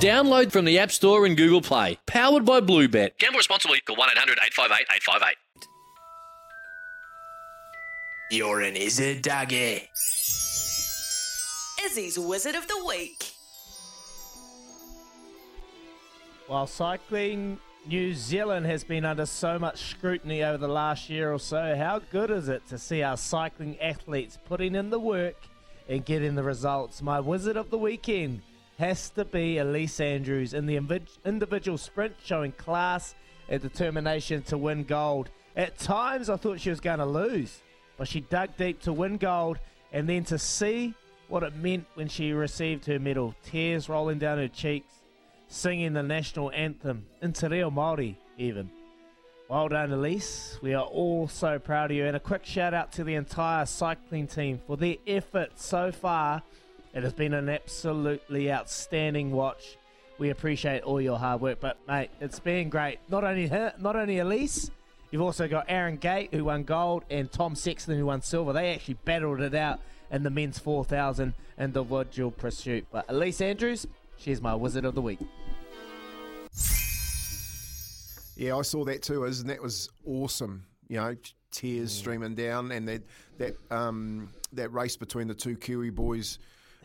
Download from the App Store and Google Play. Powered by Bluebet. Gamble responsibly. Call 1 800 858 858. You're an Izzard Dougie. Izzy's Wizard of the Week. While cycling New Zealand has been under so much scrutiny over the last year or so, how good is it to see our cycling athletes putting in the work and getting the results? My wizard of the weekend has to be Ellesse Andrews in the individual sprint, showing class and determination to win gold. At times, I thought she was going to lose, but she dug deep to win gold and then to see what it meant when she received her medal, tears rolling down her cheeks singing the national anthem in Te Reo Māori even. Well done, Ellesse. We are all so proud of you. And a quick shout out to the entire cycling team for their effort so far. It has been an absolutely outstanding watch. We appreciate all your hard work, but mate, it's been great. Not only her, not only Ellesse, you've also got Aaron Gate who won gold and Tom Sexton who won silver. They actually battled it out in the men's 4,000 individual pursuit. But Ellesse Andrews, she's my wizard of the week. Yeah, I saw that too, and that was awesome. You know, tears streaming down, and that that um, that race between the two Kiwi boys,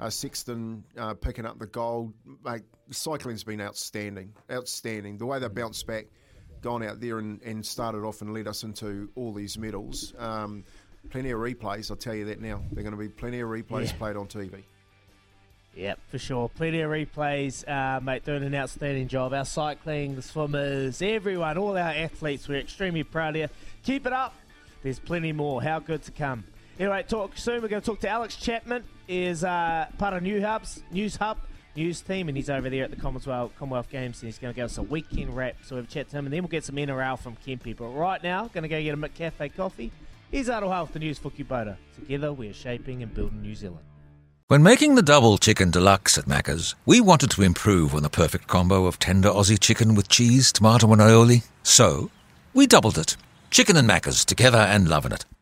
uh, Sexton uh, picking up the gold. Mate, cycling's been outstanding, outstanding. The way they bounced back, gone out there and, and started off and led us into all these medals. Um, plenty of replays, I'll tell you that now. They're going to be plenty of replays Yeah. played on TV. Yep, for sure. Plenty of replays, uh, mate, doing an outstanding job. Our cycling, the swimmers, everyone, all our athletes, we're extremely proud of you. Keep it up. There's plenty more. How good to come. Anyway, talk soon. We're going to talk to Alex Chapman, is uh, part of New Hubs, Newshub, news team, and he's over there at the Commonwealth, Commonwealth Games, and he's going to give us a weekend wrap. So a chat to him, and then we'll get some NRL from Kempi. But right now, going to go get a McCafe coffee. Here's Aroha with the news for Kubota. Together, we're shaping and building New Zealand. When making the double chicken deluxe at Macca's, we wanted to improve on the perfect combo of tender Aussie chicken with cheese, tomato, and aioli. So, we doubled it. Chicken and Macca's together and loving it.